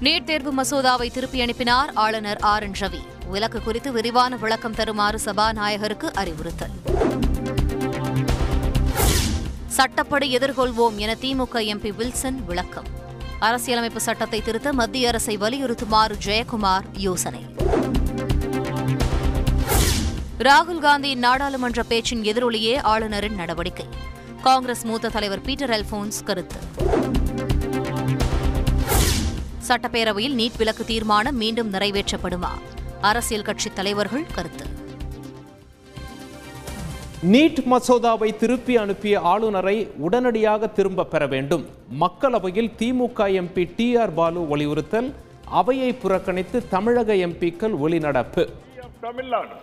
NEET தேர்வு மசோதாவை திருப்பி அனுப்பினார் ஆளுநர் ஆர் என் ரவி. விலக்கு குறித்து விரிவான விளக்கம் தருமாறு சபாநாயகருக்கு அறிவுறுத்தல். சட்டப்படி எதிர்கொள்வோம் என திமுக எம்பி வில்சன் விளக்கம். அரசியலமைப்பு சட்டத்தை திருத்த மத்திய அரசை வலியுறுத்துமாறு ஜெயக்குமார் யோசனை. ராகுல் காந்தியின் நாடாளுமன்ற பேச்சின் எதிரொலியே ஆளுநரின் நடவடிக்கை. காங்கிரஸ் மூத்த தலைவர் பீட்டர் அல்போன்ஸ் கருத்து. சட்டப்பேரவையில் நீட் விலக்கு தீர்மானம் மீண்டும் நிறைவேற்றப்படுமா? அரசியல் கட்சித் தலைவர்கள் கருத்து. நீட் மசோதாவை திருப்பி அனுப்பிய ஆளுநரை உடனடியாக திரும்ப பெற வேண்டும். மக்களவையில் DMK MP T R Baalu வலியுறுத்தல் அவையை புறக்கணித்து தமிழக எம்பிக்கள் வெளிநடப்பு of Tamil Nadu.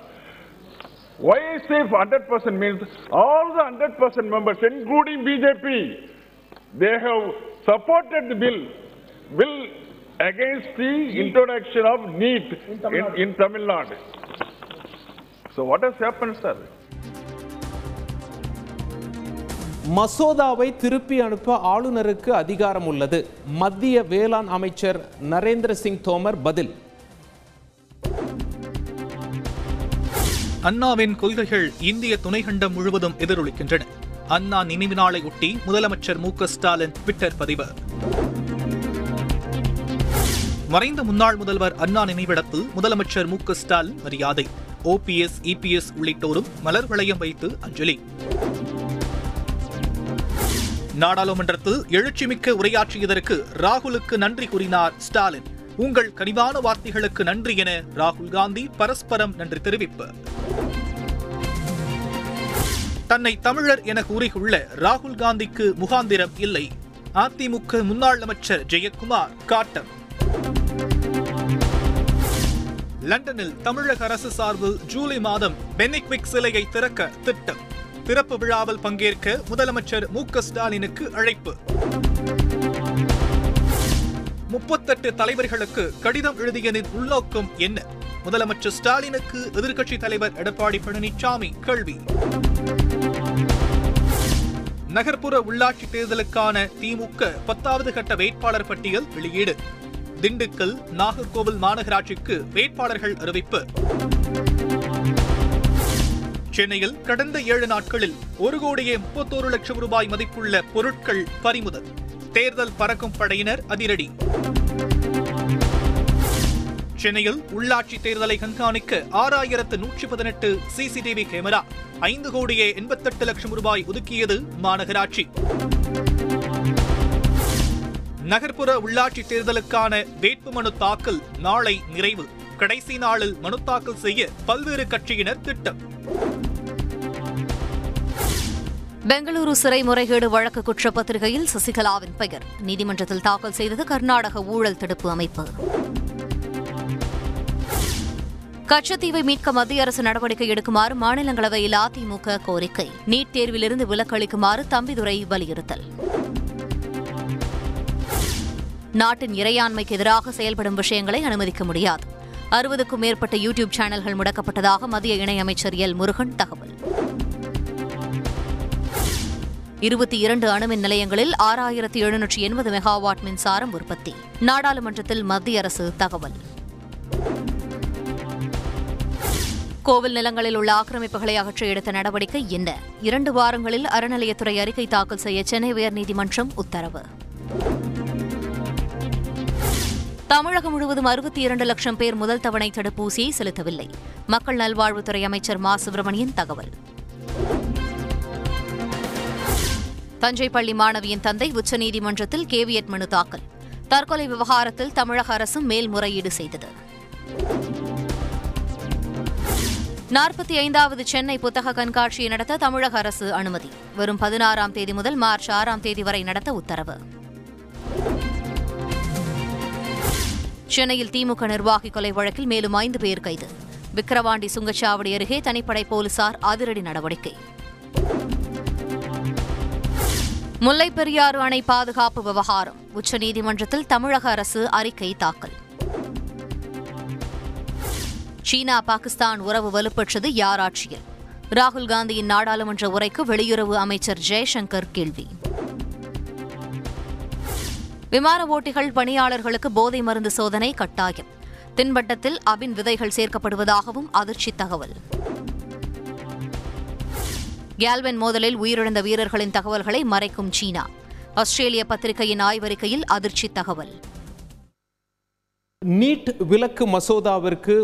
Why I say 100% means all the 100% members, including BJP, they have supported the bill, bill against the introduction of NEET in, in Tamil Nadu. So what has happened, sir? மசோதாவை திருப்பி அனுப்ப ஆளுநருக்கு அதிகாரம் உள்ளது. மத்திய வேளாண் அமைச்சர் நரேந்திர சிங் தோமர் பதில். அண்ணாவின் கொள்கைகள் இந்திய துணைக்கண்டம் முழுவதும் எதிரொலிக்கின்றன. அண்ணா நினைவு நாளை ஒட்டி முதலமைச்சர் மு க ஸ்டாலின் ட்விட்டர் பதிவு. மறைந்த முன்னாள் முதல்வர் அண்ணா நினைவிடத்தில் முதலமைச்சர் மு க ஸ்டாலின் மரியாதை. ஓபிஎஸ் இபிஎஸ் உள்ளிட்டோரும் மலர் வளையம் வைத்து அஞ்சலி. நாடாளுமன்றத்தில் எழுச்சிமிக்க உரையாற்றியதற்கு ராகுலுக்கு நன்றி கூறினார் ஸ்டாலின். உங்கள் கனிவான வார்த்தைகளுக்கு நன்றி என ராகுல் காந்தி பரஸ்பரம் நன்றி தெரிவிப்பு. தன்னை தமிழர் என கூறியுள்ள ராகுல் காந்திக்கு முகாந்திரம் இல்லை. அதிமுக முன்னாள் அமைச்சர் ஜெயக்குமார் காட்டம். லண்டனில் தமிழக அரசு சார்பில் ஜூலை மாதம் பெனிக்விக் சிலையை திறக்க திட்டம். திறப்பு விழாவில் பங்கேற்க முதலமைச்சர் மு ஸ்டாலினுக்கு அழைப்பு. முப்பத்தெட்டு தலைவர்களுக்கு கடிதம் எழுதியதின் உள்நோக்கம் என்ன? முதலமைச்சர் ஸ்டாலினுக்கு எதிர்க்கட்சித் தலைவர் எடப்பாடி பழனிசாமி கேள்வி. நகர்ப்புற உள்ளாட்சி தேர்தலுக்கான திமுக பத்தாவது கட்ட வேட்பாளர் பட்டியல் வெளியீடு. திண்டுக்கல் நாகர்கோவில் மாநகராட்சிக்கு வேட்பாளர்கள் அறிவிப்பு. சென்னையில் கடந்த ஏழு நாட்களில் ஒரு கோடியே முப்பத்தோரு லட்சம் ரூபாய் மதிப்புள்ள பொருட்கள் பறிமுதல். தேர்தல் பறக்கும் படையினர் அதிரடி. சென்னையில் உள்ளாட்சி தேர்தலை கண்காணிக்க ஆறாயிரத்து நூற்றி பதினெட்டு சிசிடிவி கேமரா. ஐந்து கோடியே எண்பத்தெட்டு லட்சம் ரூபாய் ஒதுக்கியது மாநகராட்சி. நகர்ப்புற உள்ளாட்சி தேர்தலுக்கான வேட்புமனு தாக்கல் நாளை நிறைவு. கடைசி நாளில் மனு தாக்கல் செய்ய பல்வேறு கட்சியினர் திட்டம். பெங்களூரு சிறை முறைகேடு வழக்கு குற்றப்பத்திரிகையில் சசிகலாவின் பெயர். நீதிமன்றத்தில் தாக்கல் செய்தது கர்நாடக ஊழல் தடுப்பு அமைப்பு. கச்சத்தீவை மீட்க மத்திய அரசு நடவடிக்கை எடுக்குமாறு மாநிலங்களவையில் அதிமுக கோரிக்கை. நீட் தேர்விலிருந்து விலக்களிக்குமாறு தம்பிதுரை வலியுறுத்தல். நாட்டின் இறையாண்மைக்கு எதிராக செயல்படும் விஷயங்களை அனுமதிக்க முடியாது. அறுபதுக்கும் மேற்பட்ட யூடியூப் சேனல்கள் முடக்கப்பட்டதாக மத்திய இணையமைச்சர் எல். முருகன் தகவல். இருபத்தி இரண்டு அணுமின் நிலையங்களில் ஆறாயிரத்தி எழுநூற்றி எண்பது மெகாவாட் மின்சாரம் உற்பத்தி. நாடாளுமன்றத்தில் மத்திய அரசு தகவல். கோவில் நிலங்களில் உள்ள ஆக்கிரமிப்புகளை அகற்ற எடுத்த நடவடிக்கை என்ன? இரண்டு வாரங்களில் அறநிலையத்துறை அறிக்கை தாக்கல் செய்ய சென்னை உயர்நீதிமன்றம் உத்தரவு. தமிழகம் முழுவதும் அறுபத்தி இரண்டு லட்சம் பேர் முதல் தவணை தடுப்பூசியை செலுத்தவில்லை. மக்கள் நல்வாழ்வுத்துறை அமைச்சர் மா. சுப்பிரமணியன் தகவல். தஞ்சை பள்ளி மாணவியின் தந்தை உச்சநீதிமன்றத்தில் கேவியட் மனு தாக்கல். தற்கொலை விவகாரத்தில் தமிழக அரசு மேல்முறையீடு செய்தது. நாற்பத்தி ஐந்தாவது சென்னை புத்தக கண்காட்சியை நடத்த தமிழக அரசு அனுமதி. வரும் பதினாறாம் தேதி முதல் மார்ச் ஆறாம் தேதி வரை நடத்த உத்தரவு. சென்னையில் திமுக நிர்வாகி கொலை வழக்கில் மேலும் ஐந்து பேர் கைது. விக்கிரவாண்டி சுங்கச்சாவடி அருகே தனிப்படை போலீசார் அதிரடி நடவடிக்கை. முல்லைப் பெரியாறு அணை பாதுகாப்பு விவகாரம். உச்சநீதிமன்றத்தில் தமிழக அரசு அறிக்கை தாக்கல். சீனா பாகிஸ்தான் உறவு வலுப்பெற்றது யார் ஆட்சியில் ராகுல் காந்தியின் நாடாளுமன்ற உரைக்கு வெளியுறவு அமைச்சர் ஜெய்சங்கர் கேள்வி. விமான ஓட்டிகள் பணியாளர்களுக்கு போதை மருந்து சோதனை கட்டாயம். தின்பட்டத்தில் அபின் விதைகள் சேர்க்கப்படுவதாகவும் அதிர்ச்சி தகவல். கேல்வென் மோதலில் உயிரிழந்த வீரர்களின் தகவல்களை மறைக்கும் சீனா. ஆஸ்திரேலிய பத்திரிகையின் ஆய்வறிக்கையில் அதிர்ச்சி தகவல். நீட் விலக்கு மசோதாவிற்கு